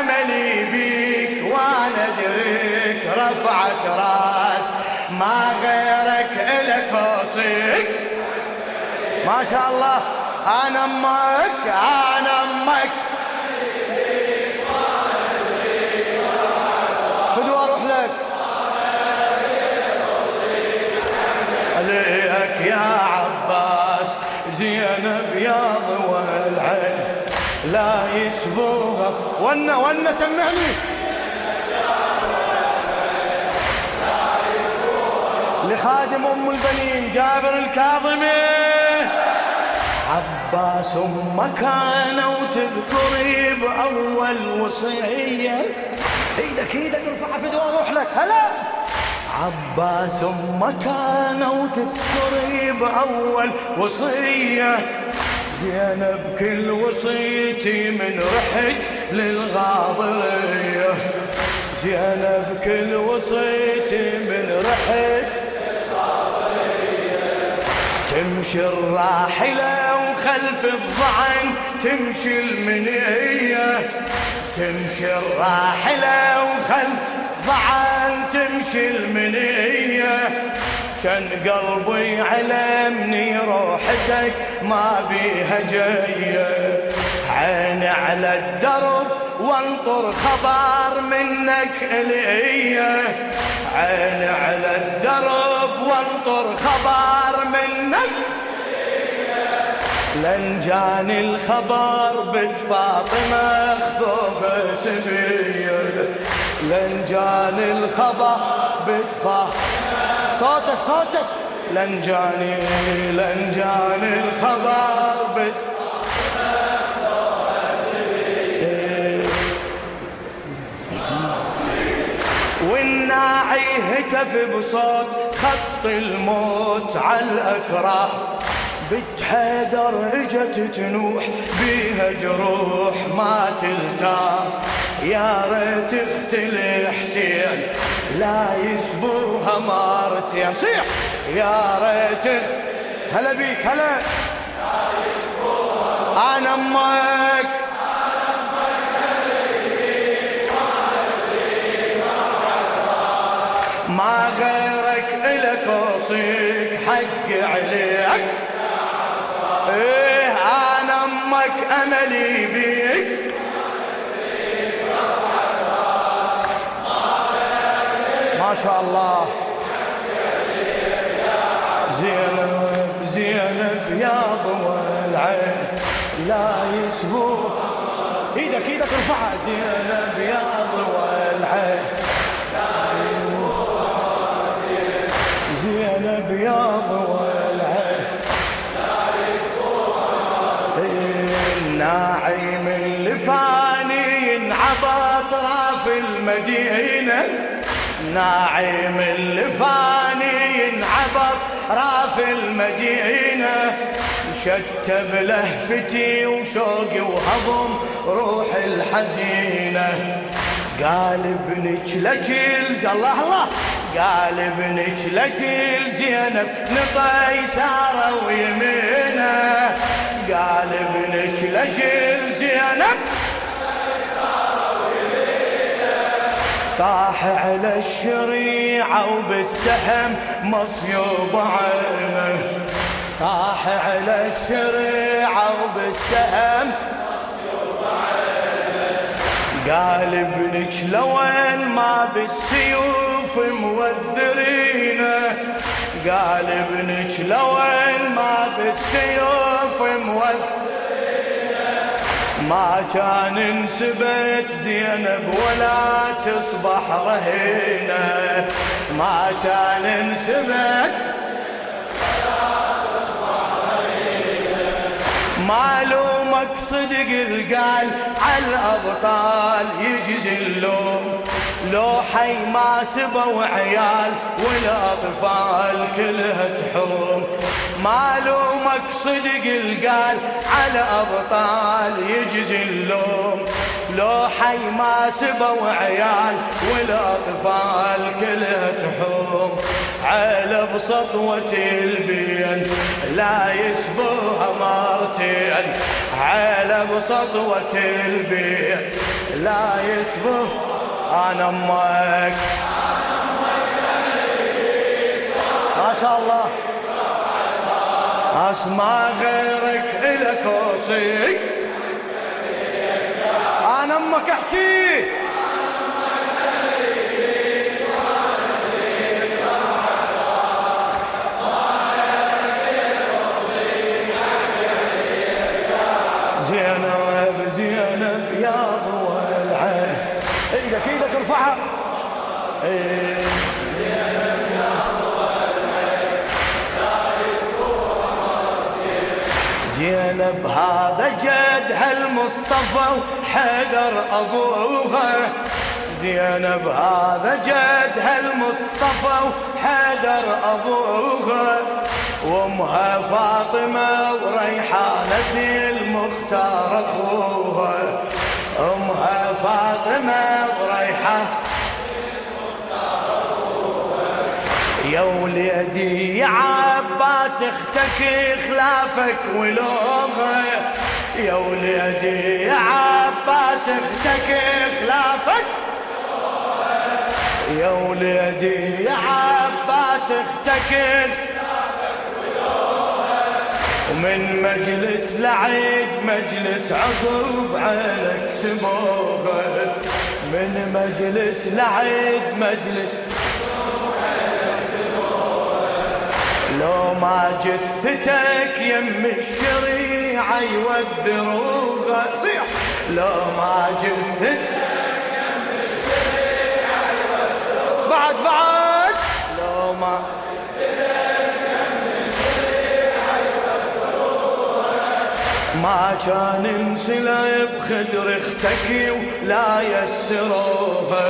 أملي بيك وأنا ادرك رفعت راس. ما غيرك إلك أوصيك. ما شاء الله. أنا أمك أنا أمك. خذ وأروح لك. عليك يا عباس زينب يا ضوى العين. لا يسبوها ونا ونا سمعني. لخادم أم البنين جابر الكاظمي. عباس أمك أنا وتذكري بأول وصية. إيدك إيدك ارفعها في وأروح لك هلا. عباس أمك أنا وتذكري بأول وصية. زينب كل وصيتي من رحت للغاضرية. زينب كل وصيتي من رحت تمشي الراحلة وخلف الضعن تمشي المنية. تمشي الراحلة وخلف ضعن تمشي المنية. كان قلبي علمني روحتك ما بيها جاية. عيني على الدرب وانطر خبر منك إلي. عيني على الدرب وانطر خبر منك لن جاني الخبر بنت فاطمة خذوها سبية لن جاني الخبر بنت فاطمة صوتك صوتك. لن جاني لن جاني الخبر بنت والناعي هتف بصوت خط الموت على الأكراه. بنت حيدر اجت تنوح بيها جروح ما تلتام يا ريت أختي الحسين لا يسبوها مرتين صيح يا ريت هلا بيك هلا. أنا أمك. ما غيرك إلك أوصيك حق عليك. إيه أنا أمك أملي بيك. شاء الله. زينب زينب يا ضوى العين لا يسهو إيدك إيدك ارفعها. زينب يا ضوى العين. المدينة ناعم اللي فاني ينعبط راف المدينة. شتب لهفتي وشوقي وهضم روح الحزينة. قال ابنك لجلز الله الله. قال ابنك لجل زينب نطي سارة ويمينه. قال ابنك لجل زينب طاح على الشريعة وبالسهم مصيوب عينه. طاح على الشريعة وبالسهم قال ابنك لوين ما بالسيوف موذرينه قال ابنك لوين ما بالسيوف موذرينه ما كان انسبت زينب ولا تصبح رهينة. ما كان انسبت معلومك صدق القال على الأبطال يجزي اللوم. لو حي ما سبوا عيال والأطفال كلها تحوم. معلومك صدق القال على أبطال يجزي اللوم. لو حي ما سبوا عيال والأطفال كلها تحوم. على بسطوة البين لا يسبوها مرتين عيله بسطوة البيت لا يسبه أنا أمك ما شاء الله. أسمع غيرك الك اوصيك أنا أمك أحكي. هذا جدها المصطفى وحيدر أبوها. زينب هذا جدها المصطفى وحيدر أبوها. وأمها فاطمة وريحانة المختار أخوها. أمها فاطمة وريحانة يا وليدي يا عباس أختك خلافك ولومه يا وليدي يا عباس أختك خلافك يا وليدي يا عباس أختك ومن مجلس لعيد مجلس عقب عينك سموها من مجلس لعيد مجلس لو ما جثتك يم الشريعة يوذروها صيح. لو ما جثتك يم الشريعة بعد بعد. لو ما ما كان انسلب خدر أختك ولا يسروها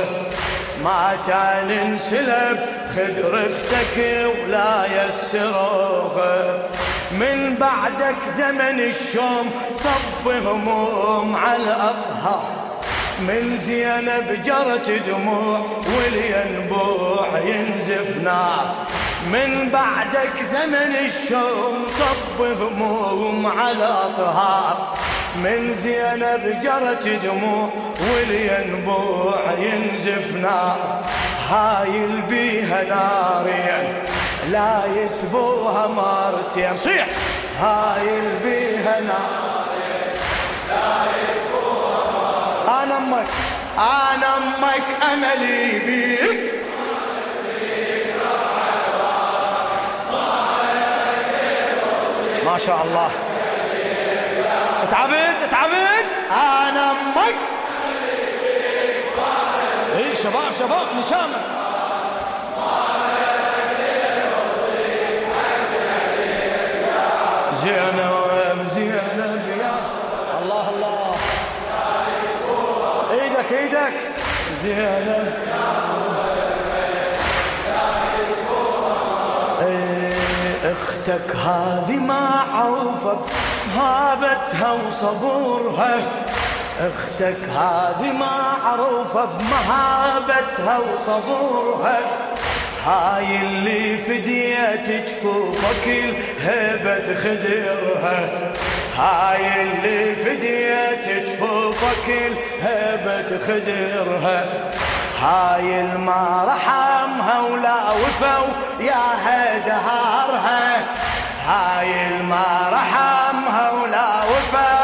ما كان انسلب خدر أختك ولا يسروها من بعدك زمن الشوم صب هموم على الأطهار من زينب جرت دموع والينبوع ينزف نار من بعدك زمن الشوم صب هموم على طهار من زينب جرت دموع والينبوع ينزف نار هايل بيها نارين لا يسبوها مرتين. صيح! هايل بيها نارين لا يسبوها مرتين أنا أمك أنا أمك املي بيك. ما شاء الله. تعبت تعبت. أنا أمك. شباب شباب نشامه زينب زينب يا الله الله. إيدك إيدك. زينب. أختك هذه ما عرفت هابتها وصبورها. أختك هذه ما عرفت بمهابتها وصبورها هاي اللي فديت جفوفك الهبة خدرها هاي اللي فديت جفوفك الهبة خدرها هاي الما رحمها ولا وفوا يا هدهارها هاي الما رحمها ولا وفوا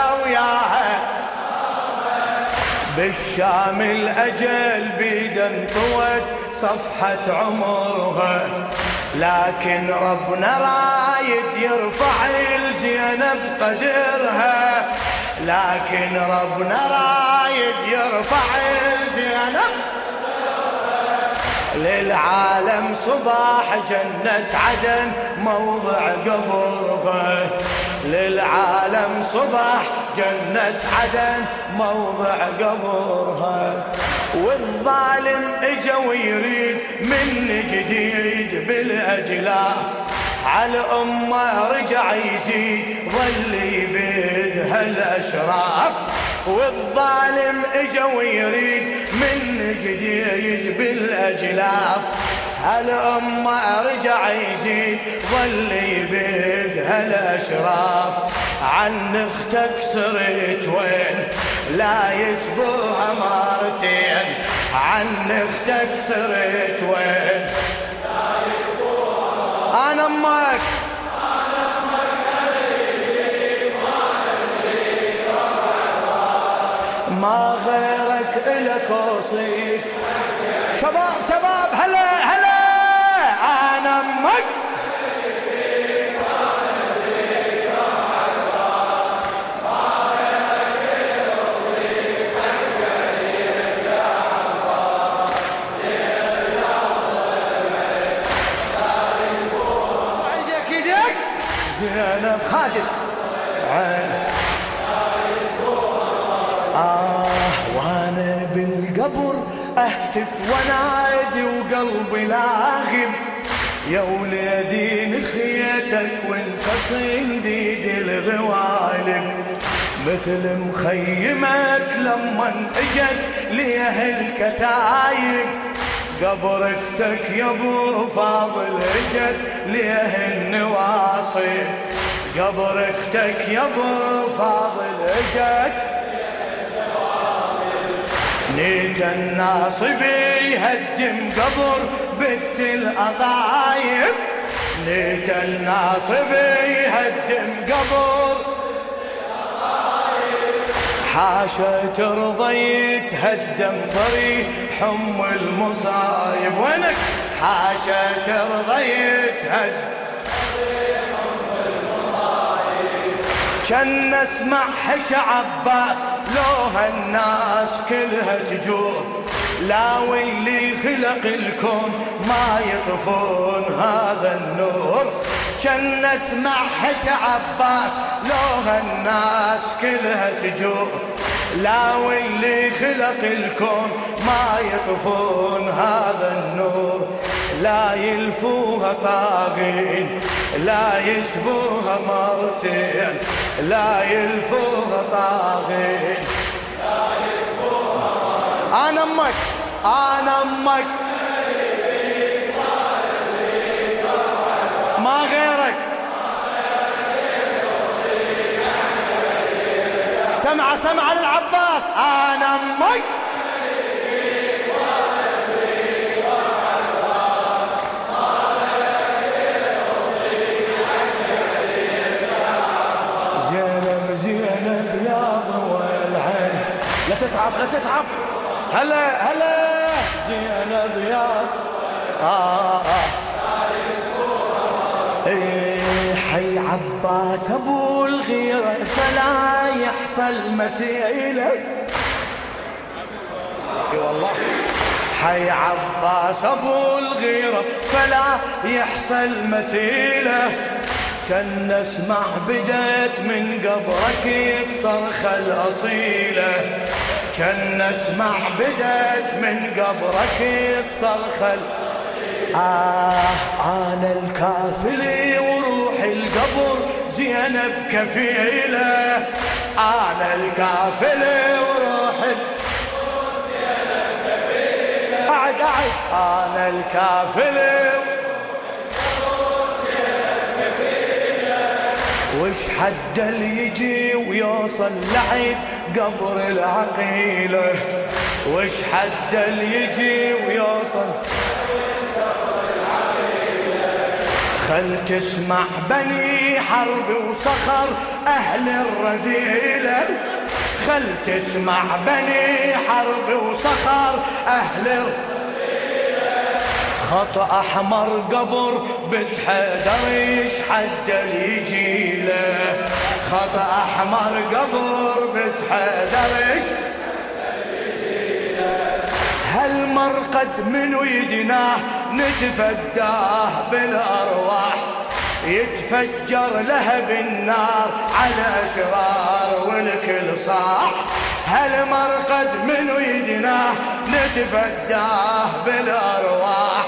بالشام الأجل بيدا انطوت صفحة عمرها لكن ربنا رايد يرفع الزينب قدرها لكن ربنا رايد يرفع الزينب للعالم صباح جنة عدن موضع قبرها للعالم صباح جنة عدن موضع قبرها والظالم إجا ويريد من جديد بالاجلاف على امه رجع يزيد ظل يبيدها الاشراف والظالم إجا ويريد من جديد بالأجلاف. هالأمة رجع يزيد ظل يبيدها الأشراف عن أختك سرت وين؟ لا يسبوها مرتين. عن أختك سرت وين؟ زينب خادم. آه وأنا بالقبر أهتف ونادي وقلبي لاغم. يا وليدي نخيتك وانت صنديد الغوالب مثل مخيمك لما اجت ليه الكتايب. قبر أختك يا أبو فاضل اجت ليه النواصي قبر أختك يا أبو فاضل اجت نيت الناصب يهدم قبر بنت الأطايب. نيت الناصب يهدم قبر. حاشا ترضي تهدم طريق حم المصايب. وينك؟ حاشا ترضي تهدم كان اسمع حكى عباس لو هالناس كلها تجوع. لا ويلي خلق الكون ما يطفون هذا النور. كان اسمع حكى عباس. لو هالناس كلها تجوع. لا واللي خلق الكون ما يطفون هذا النور. لا يلفوها طاغين لا يشبوها مرتين لا يلفوها طاغين. لا يشبوها أنا أمك أنا أمك. سمع سمع للعباس. أنا أمك زينب زينب يا ضوى العين. لا تتعب لا تتعب. هلا هلا. زينب يا آه آه. حي عباس أبو الغيرة فلا يحصل مثيله اي والله. حي عباس أبو الغيرة فلا يحصل مثيله كان نسمع بديت من قبرك الصرخة الأصيلة كان نسمع بديت من قبرك الصرخة آه أنا الكافلي وروح القبر زينب كفيلة. أنا الكافلي وروح قاعد قاعد أنا الكافلي وش حد اللي يجي ويوصل لعيد قبر العقيلة؟ وش حد اللي يجي ويوصل خل تسمع بني حرب وصخر أهل الرذيلة. خل تسمع بني حرب وصخر أهل الرذيلة. خط أحمر قبر بتحدر حد يجي له خط أحمر قبر بتحدر هالمرقد من ويدناه نتفداه بالأرواح. يتفجر لهب النار على أشرار والكل صاح. هالمرقد من ويدناه نتفداه بالأرواح؟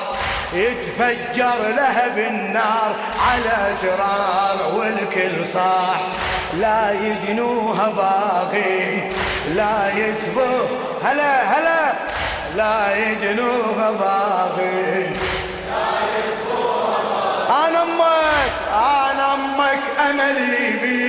يتفجر لهب النار على شرار والكل صاح. لا يدنوها باغي لا يسبوه هلا هلا. لا يدنوها باغي. أنا أمك أنا أمك املي